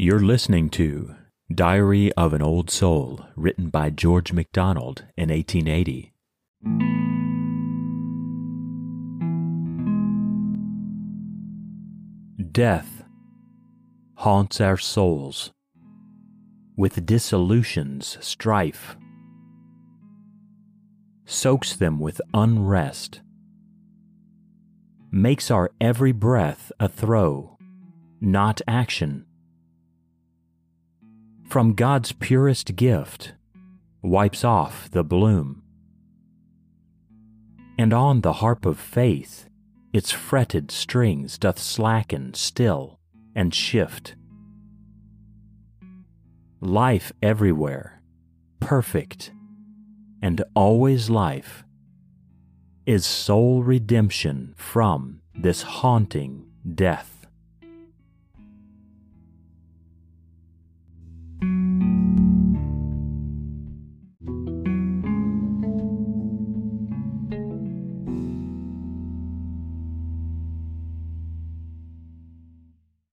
You're listening to Diary of an Old Soul, written by George MacDonald in 1880. Death haunts our souls with dissolution's strife, soaks them with unrest, makes our every breath a throe, not action. From God's purest gift, wipes off the bloom. And on the harp of faith, its fretted strings doth slacken still and shift. Life everywhere, perfect, and always life, is sole redemption from this haunting death.